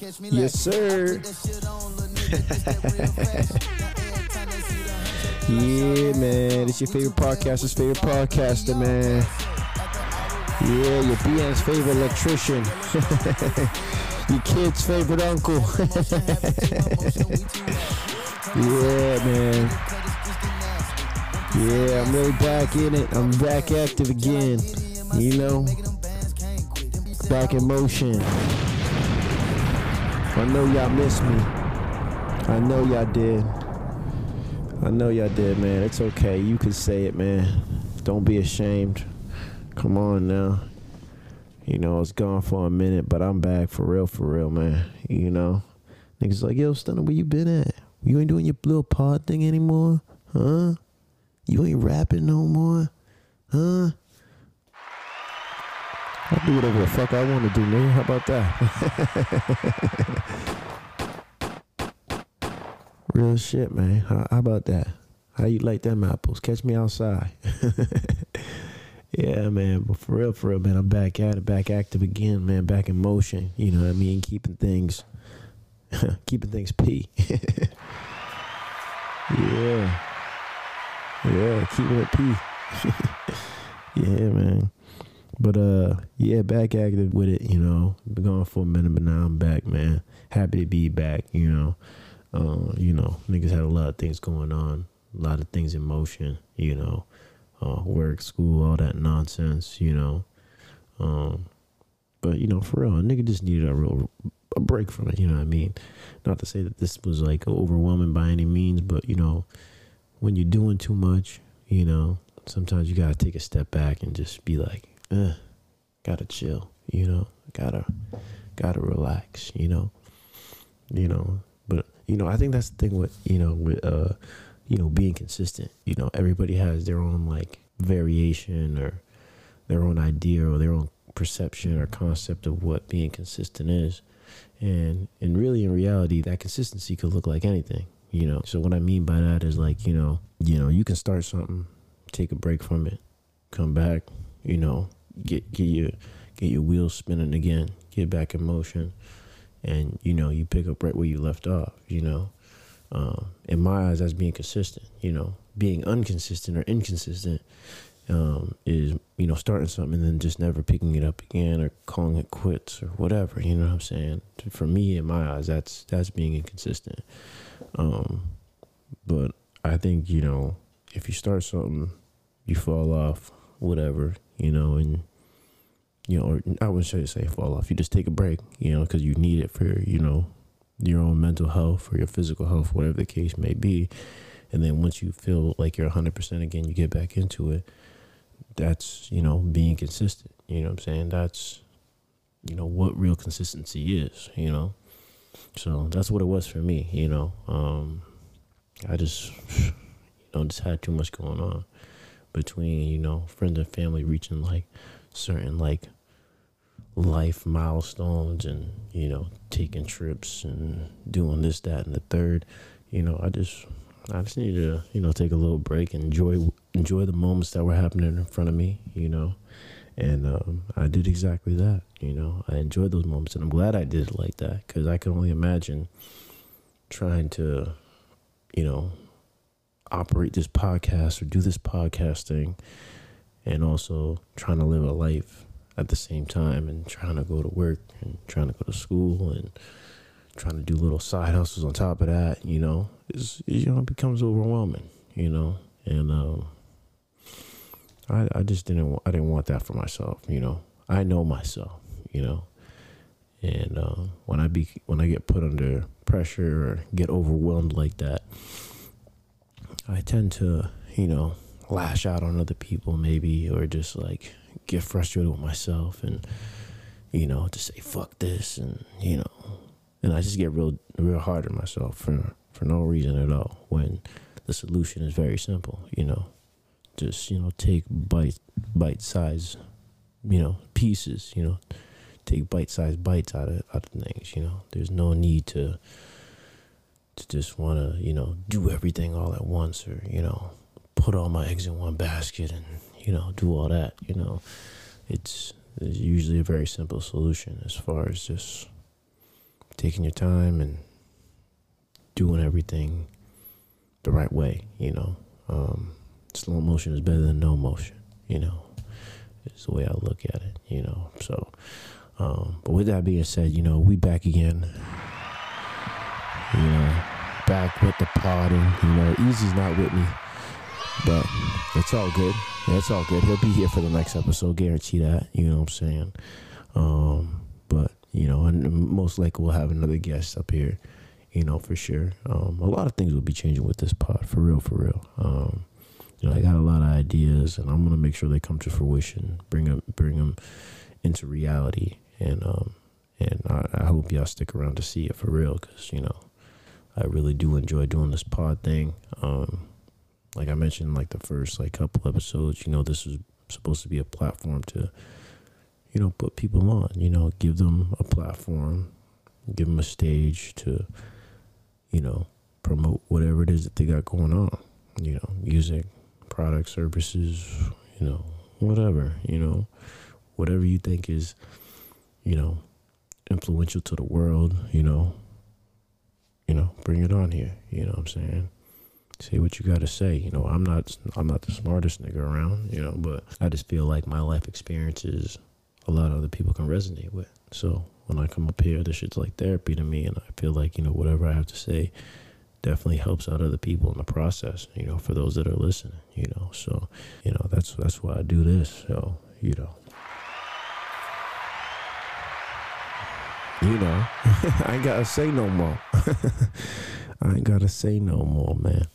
the sir. Yeah, man. It's your favorite podcaster's favorite podcaster, man. Yeah, your BN's favorite electrician. your kid's favorite uncle. yeah, man. Yeah, I'm really back in it. I'm back active again. You know, back in motion. I know y'all missed me. I know y'all did. I know y'all did, man. It's okay. You can say it, man. Don't be ashamed. Come on now. You know, I was gone for a minute, but I'm back for real, for real, man. You know, niggas like, yo, Stunna, where you been at? You ain't doing your little pod thing anymore, huh? You ain't rapping no more, huh? I do whatever the fuck I want to do, nigga. How about that? Real shit, man. How, how about that? How you like them apples? Catch me outside. yeah, man. But for real, for real, man, I'm back at it, back active again, man. Back in motion. You know what I mean? Keeping things, keeping things p. yeah, yeah, keeping it p. yeah, man. But uh, yeah, back active with it. You know, been gone for a minute, but now I'm back, man. Happy to be back. You know, uh, you know, niggas had a lot of things going on, a lot of things in motion. You know, uh, work, school, all that nonsense. You know, um, but you know, for real, a nigga just needed a real a break from it. You know what I mean? Not to say that this was like overwhelming by any means, but you know, when you're doing too much, you know, sometimes you gotta take a step back and just be like, eh, gotta chill. You know, gotta gotta relax. You know, you know. But you know, I think that's the thing with you know with uh, you know, being consistent. You know, everybody has their own like variation or their own idea or their own perception or concept of what being consistent is. And and really in reality that consistency could look like anything, you know. So what I mean by that is like, you know, you know, you can start something, take a break from it, come back, you know, get get your get your wheels spinning again, get back in motion and you know, you pick up right where you left off, you know. Um, in my eyes, that's being consistent. You know, being inconsistent or inconsistent um, is you know starting something and then just never picking it up again or calling it quits or whatever. You know what I'm saying? For me, in my eyes, that's that's being inconsistent. Um, but I think you know if you start something, you fall off, whatever. You know, and you know, or I wouldn't say say fall off. You just take a break. You know, because you need it for you know your own mental health or your physical health, whatever the case may be. And then once you feel like you're 100% again, you get back into it. That's, you know, being consistent. You know what I'm saying? That's, you know, what real consistency is, you know? So that's what it was for me, you know? Um, I just, you know, just had too much going on between, you know, friends and family reaching like certain, like, life milestones and you know taking trips and doing this that and the third. You know i just i just need to you know take a little break and enjoy enjoy the moments that were happening in front of me you know. And um, i did exactly that you know. I enjoyed those moments and i'm glad i did it like that because i can only imagine trying to you know operate this podcast or do this podcasting and also trying to live a life at the same time and trying to go to work and trying to go to school and trying to do little side hustles on top of that, you know, it's, you know, it becomes overwhelming, you know, and, um, I, I just didn't, I didn't want that for myself, you know, I know myself, you know, and, um, when I be, when I get put under pressure or get overwhelmed like that, I tend to, you know, lash out on other people maybe, or just like, get frustrated with myself and you know to say fuck this and you know and I just get real real hard on myself for for no reason at all when the solution is very simple you know. Just you know take bite bite size you know pieces you know. Take bite size bites out of out of things you know. There's no need to to just want to you know do everything all at once or you know put all my eggs in one basket and you know, do all that, you know. It's, it's usually a very simple solution as far as just taking your time and doing everything the right way, you know. Um, slow motion is better than no motion, you know. It's the way I look at it, you know. So, um, but with that being said, you know, we back again. You know, back with the plotting. You know, Easy's not with me, but it's all good. It's all good. He'll be here for the next episode, guarantee that. You know what I'm saying? Um, but you know, and most likely we'll have another guest up here. You know, for sure. Um, a lot of things will be changing with this pod, for real, for real. Um, you know, I got a lot of ideas, and I'm gonna make sure they come to fruition. Bring them, bring them into reality, and um, and I, I hope y'all stick around to see it for real, cause you know, I really do enjoy doing this pod thing. Um, like I mentioned, like the first like couple episodes, you know, this is supposed to be a platform to, you know, put people on. You know, give them a platform, give them a stage to, you know, promote whatever it is that they got going on. You know, music, products, services, you know, whatever, you know, whatever you think is, you know, influential to the world, you know, you know, bring it on here. You know what I'm saying? Say what you gotta say. You know, I'm not I'm not the smartest nigga around, you know, but I just feel like my life experiences a lot of other people can resonate with. So when I come up here, this shit's like therapy to me and I feel like, you know, whatever I have to say definitely helps out other people in the process, you know, for those that are listening, you know. So, you know, that's that's why I do this. So, you know. You know, I ain't gotta say no more. I ain't gotta say no more, man.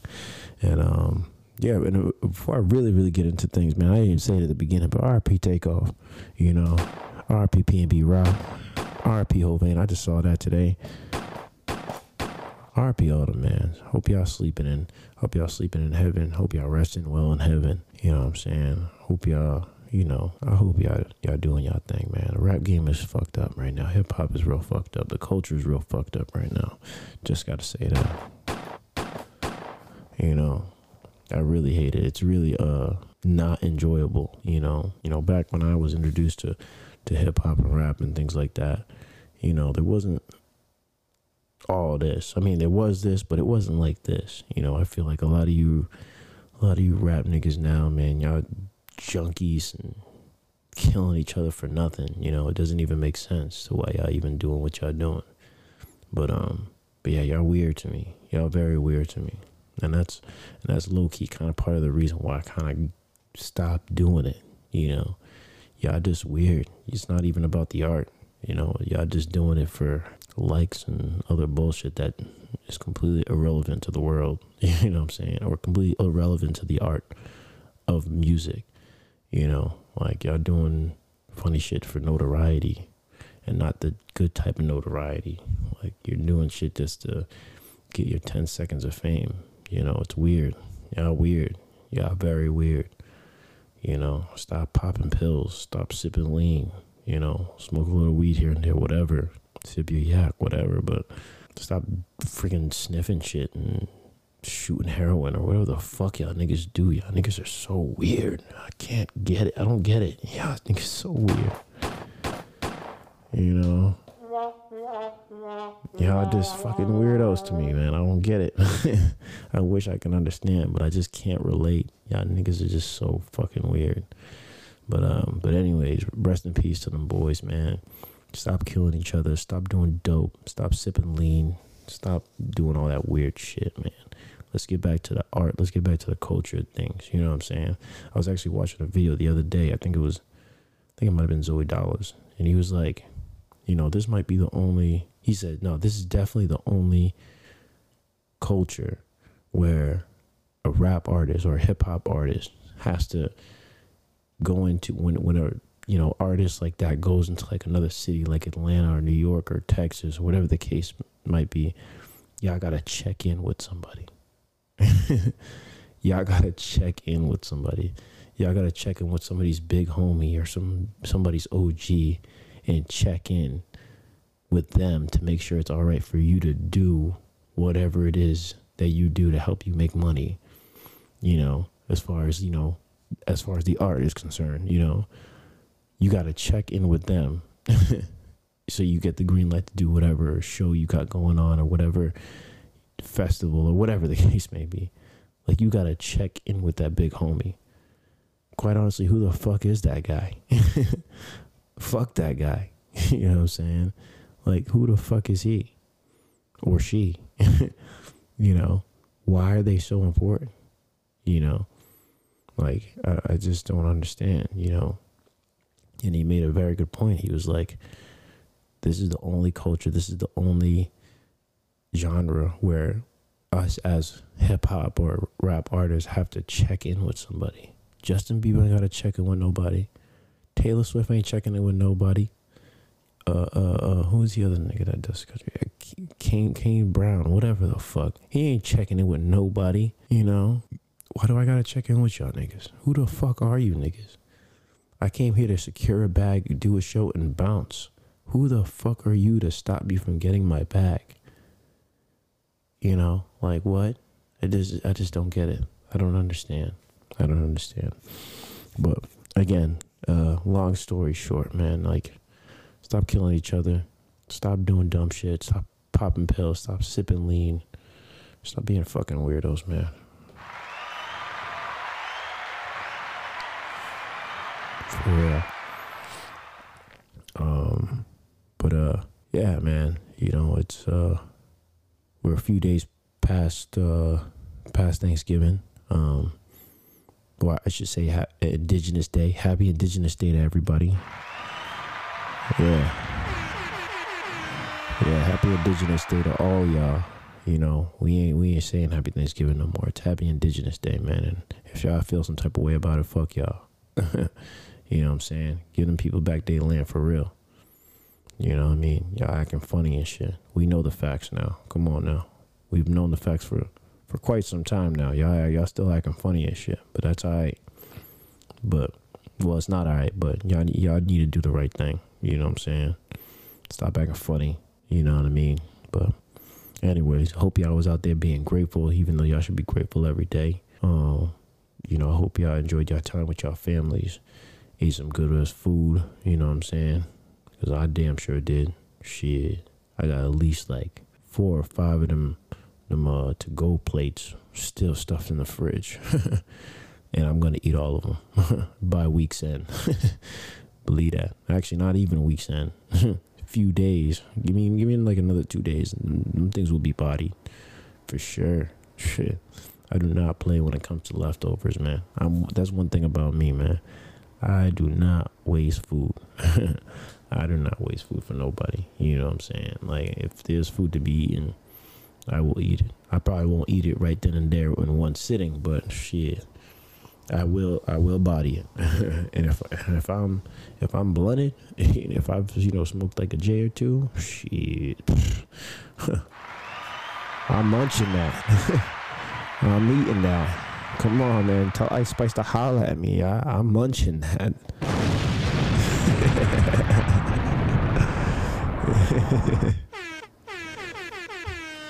And um, yeah, and before I really, really get into things, man, I didn't even say it at the beginning, but RP takeoff, you know, RP PNB Rock, RP Hovain. I just saw that today. RP the man. Hope y'all sleeping in. Hope y'all sleeping in heaven. Hope y'all resting well in heaven. You know what I'm saying? Hope y'all, you know, I hope y'all y'all doing y'all thing, man. The rap game is fucked up right now. Hip hop is real fucked up. The culture is real fucked up right now. Just gotta say that. You know, I really hate it. It's really uh not enjoyable. You know, you know, back when I was introduced to to hip hop and rap and things like that, you know, there wasn't all this. I mean, there was this, but it wasn't like this. You know, I feel like a lot of you, a lot of you rap niggas now, man, y'all junkies and killing each other for nothing. You know, it doesn't even make sense to why y'all even doing what y'all doing. But um, but yeah, y'all weird to me. Y'all very weird to me, and that's and that's low key kind of part of the reason why I kind of stopped doing it. You know, y'all just weird. It's not even about the art. You know, y'all just doing it for likes and other bullshit that is completely irrelevant to the world. You know what I'm saying? Or completely irrelevant to the art of music. You know, like y'all doing funny shit for notoriety and not the good type of notoriety. Like you're doing shit just to get your 10 seconds of fame. You know, it's weird. Y'all weird. Y'all very weird. You know, stop popping pills, stop sipping lean, you know, smoke a little weed here and there, whatever sip your yak, whatever, but stop freaking sniffing shit and shooting heroin or whatever the fuck y'all niggas do. Y'all niggas are so weird. I can't get it. I don't get it. Y'all niggas so weird. You know? Y'all just fucking weirdos to me, man. I don't get it. I wish I can understand, but I just can't relate. Y'all niggas are just so fucking weird. But um, but anyways, rest in peace to them boys, man. Stop killing each other. Stop doing dope. Stop sipping lean. Stop doing all that weird shit, man. Let's get back to the art. Let's get back to the culture things. You know what I'm saying? I was actually watching a video the other day. I think it was, I think it might have been Zoey Dollaz. And he was like, you know, this might be the only, he said, no, this is definitely the only culture where a rap artist or a hip hop artist has to go into when when a you know artist like that goes into like another city like Atlanta or New York or Texas or whatever the case might be, y'all gotta check in with somebody. y'all gotta check in with somebody. Y'all gotta check in with somebody's big homie or some somebody's OG and check in with them to make sure it's all right for you to do whatever it is that you do to help you make money. You know, as far as, you know, as far as the art is concerned, you know, you got to check in with them. so you get the green light to do whatever show you got going on or whatever festival or whatever the case may be. Like you got to check in with that big homie. Quite honestly, who the fuck is that guy? fuck that guy. you know what I'm saying? Like who the fuck is he or she? you know, why are they so important? You know, like I, I just don't understand, you know. And he made a very good point. He was like, This is the only culture, this is the only genre where us as hip hop or rap artists have to check in with somebody. Justin Bieber ain't gotta check in with nobody. Taylor Swift ain't checking in with nobody. Uh, uh, uh, who's the other nigga that does country? Uh, Kane, Kane Brown, whatever the fuck. He ain't checking in with nobody, you know? Why do I gotta check in with y'all niggas? Who the fuck are you niggas? I came here to secure a bag, do a show, and bounce. Who the fuck are you to stop me from getting my bag? You know, like what? I just I just don't get it. I don't understand. I don't understand. But again, uh, long story short, man, like stop killing each other. Stop doing dumb shit. Stop popping pills. Stop sipping lean. Stop being fucking weirdos, man. For real. Um, but uh, yeah, man. You know, it's uh, we're a few days past uh past Thanksgiving. Um, well, I should say ha- Indigenous Day. Happy Indigenous Day to everybody. Yeah. Yeah, happy Indigenous Day to all y'all. You know, we ain't we ain't saying Happy Thanksgiving no more. It's Happy Indigenous Day, man. And if y'all feel some type of way about it, fuck y'all. you know what I'm saying? Give them people back their land for real. You know what I mean? Y'all acting funny and shit. We know the facts now. Come on now. We've known the facts for for quite some time now. Y'all y'all still acting funny and shit, but that's alright. But well, it's not alright. But y'all y'all need to do the right thing. You know what I'm saying? Stop acting funny. You know what I mean? But anyways, hope y'all was out there being grateful, even though y'all should be grateful every day. Um, you know, I hope y'all enjoyed your time with y'all families. Ate some good ass food. You know what I'm saying? Cause I damn sure did. Shit, I got at least like four or five of them them uh, to go plates still stuffed in the fridge, and I'm gonna eat all of them by week's end. Believe that. Actually, not even week's end. Few days. Give me, give me like another two days, and things will be bodied for sure. Shit, I do not play when it comes to leftovers, man. I'm. That's one thing about me, man. I do not waste food. I do not waste food for nobody. You know what I'm saying? Like, if there's food to be eaten I will eat it. I probably won't eat it right then and there in one sitting, but shit, I will. I will body it. and if if I'm if I'm blunted, if I've you know smoked like a J or two, shit, I'm munching that. I'm eating that. Come on, man. Tell Ice Spice to holler at me. I, I'm munching that.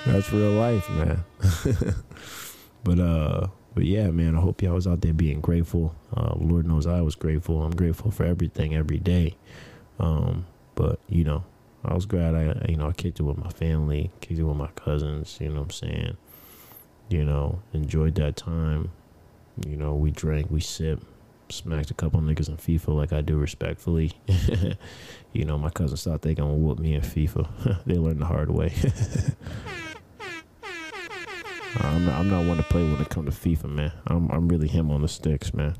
That's real life, man. but uh but yeah, man, I hope y'all was out there being grateful. Uh, Lord knows I was grateful. I'm grateful for everything every day. Um, but you know, I was glad I you know I kicked it with my family, kicked it with my cousins. You know what I'm saying? You know, enjoyed that time. You know, we drank, we sipped, smacked a couple niggas in FIFA like I do respectfully. you know, my cousins thought they gonna whoop me in FIFA. they learned the hard way. I'm not, I'm not one to play when it comes to FIFA, man. I'm I'm really him on the sticks, man.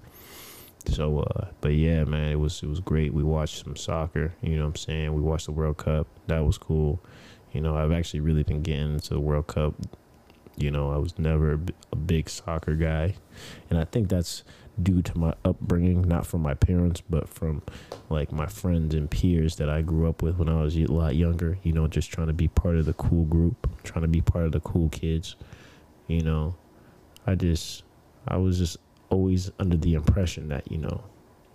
So, uh, but yeah, man, it was it was great. We watched some soccer. You know what I'm saying? We watched the World Cup. That was cool. You know, I've actually really been getting into the World Cup. You know, I was never a big soccer guy, and I think that's due to my upbringing, not from my parents, but from like my friends and peers that I grew up with when I was a lot younger. You know, just trying to be part of the cool group, trying to be part of the cool kids. You know, I just, I was just always under the impression that you know,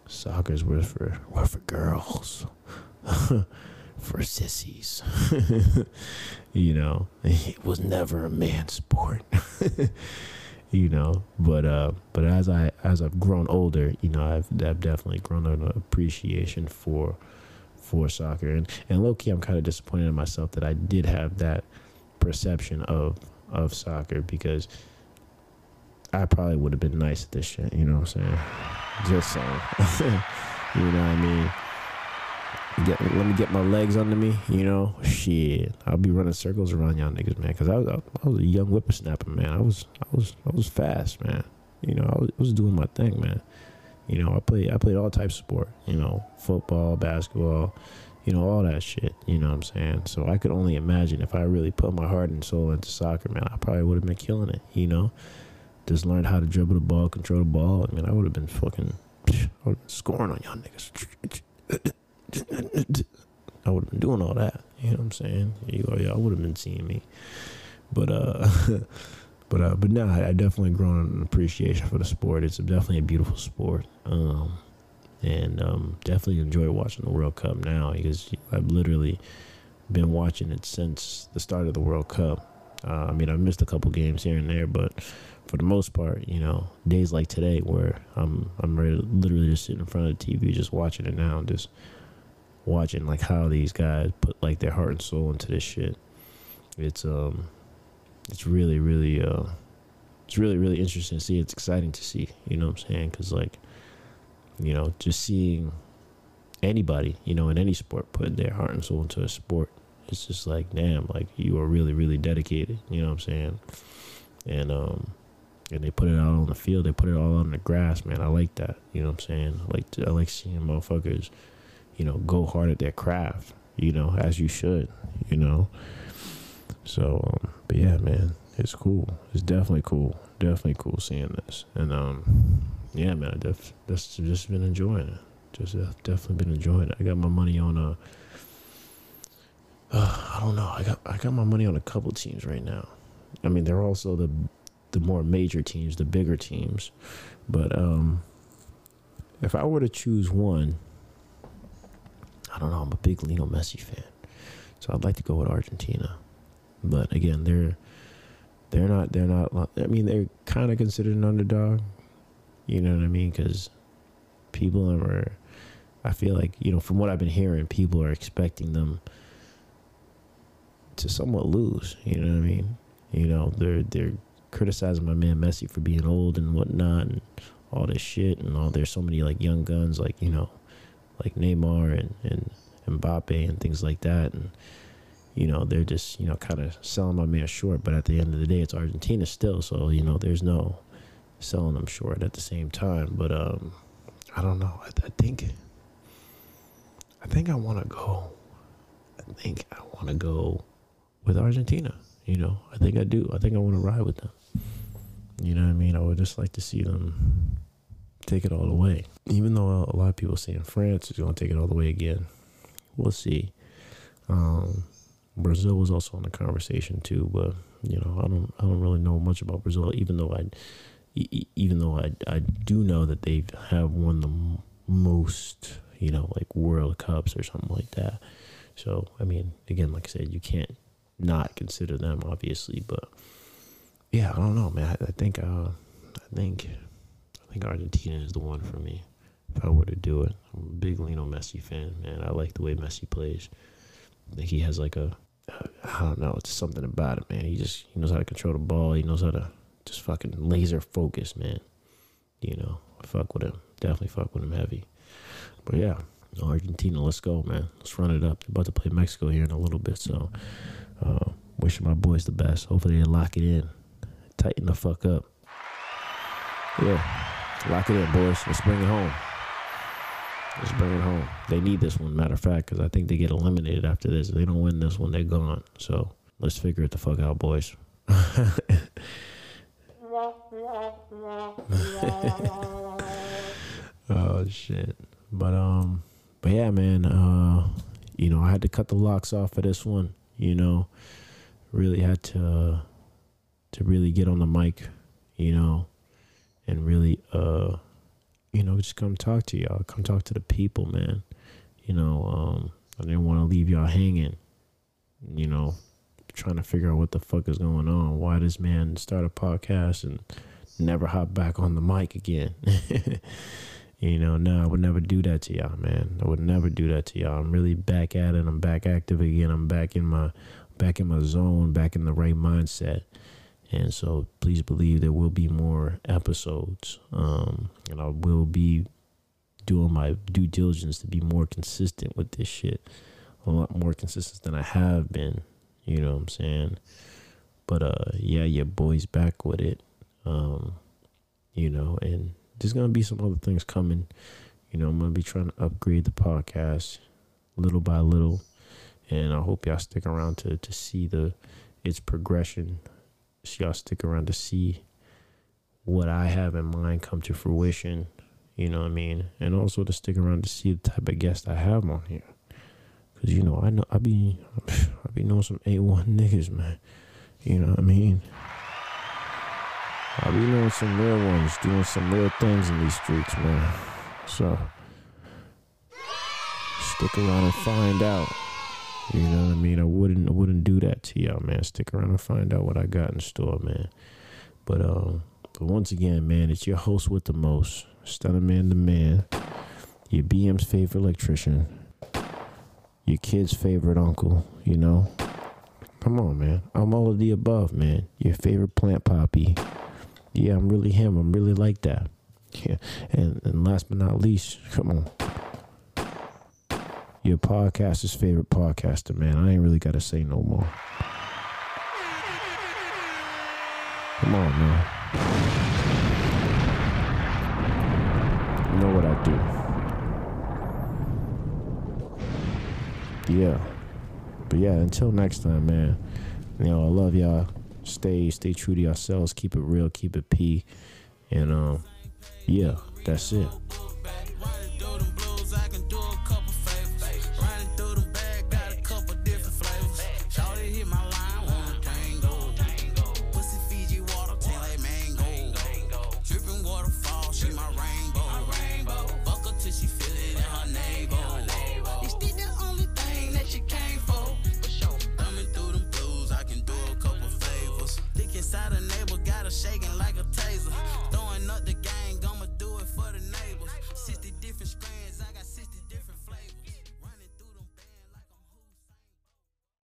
soccer's were for were for girls, for sissies. you know, it was never a man's sport. you know. But uh, but as I as I've grown older, you know, I've I've definitely grown an appreciation for for soccer, and and low key, I'm kind of disappointed in myself that I did have that perception of of soccer because I probably would have been nice at this shit. You know what I'm saying? Just saying. you know what I mean? Get, let me get my legs under me, you know. Shit, I'll be running circles around y'all niggas, man. Cause I was, I was a young whippersnapper, man. I was, I was, I was fast, man. You know, I was, I was doing my thing, man. You know, I played, I played all types of sport. You know, football, basketball, you know, all that shit. You know what I'm saying? So I could only imagine if I really put my heart and soul into soccer, man. I probably would have been killing it. You know, just learned how to dribble the ball, control the ball. I mean, I would have been fucking, I would have been scoring on y'all niggas. I would have been doing all that. You know what I'm saying? Y'all would have been seeing me. But uh, but uh, but now I, I definitely grown an appreciation for the sport. It's definitely a beautiful sport. Um, and um, definitely enjoy watching the World Cup now because I've literally been watching it since the start of the World Cup. Uh, I mean, I've missed a couple games here and there, but for the most part, you know, days like today where I'm I'm ready literally just sitting in front of the TV, just watching it now, just watching like how these guys put like their heart and soul into this shit. It's um, it's really really uh, it's really really interesting to see. It's exciting to see. You know what I'm saying? Because like, you know, just seeing anybody, you know, in any sport put their heart and soul into a sport, it's just like, damn, like you are really really dedicated. You know what I'm saying? And um. And they put it out on the field. They put it all on the grass, man. I like that. You know what I'm saying? I like I like seeing motherfuckers you know, go hard at their craft, you know, as you should, you know. So, um, but yeah, man, it's cool. It's definitely cool. Definitely cool seeing this. And um, yeah, man, def- just just been enjoying it. Just uh, definitely been enjoying it. I got my money on a. Uh, I don't know. I got I got my money on a couple teams right now. I mean, they're also the the more major teams, the bigger teams. But um, if I were to choose one, don't know. I'm a big Lionel Messi fan, so I'd like to go with Argentina. But again, they're they're not they're not. I mean, they're kind of considered an underdog. You know what I mean? Because people are. I feel like you know from what I've been hearing, people are expecting them to somewhat lose. You know what I mean? You know they're they're criticizing my man Messi for being old and whatnot and all this shit and all. There's so many like young guns like you know like Neymar and, and Mbappe and things like that. And, you know, they're just, you know, kind of selling my man short. But at the end of the day, it's Argentina still. So, you know, there's no selling them short at the same time. But um, I don't know. I, I think, I think I want to go. I think I want to go with Argentina. You know, I think I do. I think I want to ride with them. You know what I mean? I would just like to see them take it all the way. Even though a lot of people saying France is going to take it all the way again, we'll see. Um, Brazil was also in the conversation too, but you know I don't I don't really know much about Brazil. Even though I, even though I I do know that they have won the most you know like World Cups or something like that. So I mean, again, like I said, you can't not consider them obviously, but yeah, I don't know, man. I, I think uh, I think I think Argentina is the one for me. If I were to do it, I'm a big Lionel Messi fan, man. I like the way Messi plays. I think he has like a, I don't know, it's something about it, man. He just he knows how to control the ball. He knows how to just fucking laser focus, man. You know, fuck with him. Definitely fuck with him heavy. But yeah, Argentina, let's go, man. Let's run it up. They're about to play Mexico here in a little bit, so uh, wishing my boys the best. Hopefully they lock it in, tighten the fuck up. Yeah. Lock it in, boys. Let's bring it home. Let's bring it home. They need this one, matter of fact, because I think they get eliminated after this. If they don't win this one, they're gone. So let's figure it the fuck out, boys. oh shit. But um but yeah, man, uh you know, I had to cut the locks off for this one, you know. Really had to uh, to really get on the mic, you know and really uh you know just come talk to y'all come talk to the people man you know um i didn't want to leave y'all hanging you know trying to figure out what the fuck is going on why this man start a podcast and never hop back on the mic again. you know, no, I would never do that to y'all, man. I would never do that to y'all. I'm really back at it. I'm back active again. I'm back in my back in my zone, back in the right mindset. And so please believe there will be more episodes. Um, and I will be doing my due diligence to be more consistent with this shit. A lot more consistent than I have been. You know what I'm saying? But uh yeah, your boy's back with it. Um, you know, and there's gonna be some other things coming. You know, I'm gonna be trying to upgrade the podcast little by little. And I hope y'all stick around to to see the its progression. So y'all stick around to see what I have in mind come to fruition. You know what I mean? And also to stick around to see the type of guest I have on here. Cause you know, I know I be I be knowing some A one niggas, man. You know what I mean? I be knowing some real ones doing some real things in these streets, man. So stick around and find out. You know what I mean? I wouldn't I wouldn't do that to y'all, man. Stick around and find out what I got in store, man. But um but once again, man, it's your host with the most, Stunna Man the Man, your BM's favorite electrician, your kid's favorite uncle, you know. Come on, man. I'm all of the above, man. Your favorite plant poppy. Yeah, I'm really him. I'm really like that. Yeah. And and last but not least, come on. Your podcaster's favorite podcaster, man. I ain't really gotta say no more. Come on, man. You know what I do. Yeah. But yeah, until next time, man. You know, I love y'all. Stay stay true to yourselves. Keep it real. Keep it P. And um, yeah, that's it.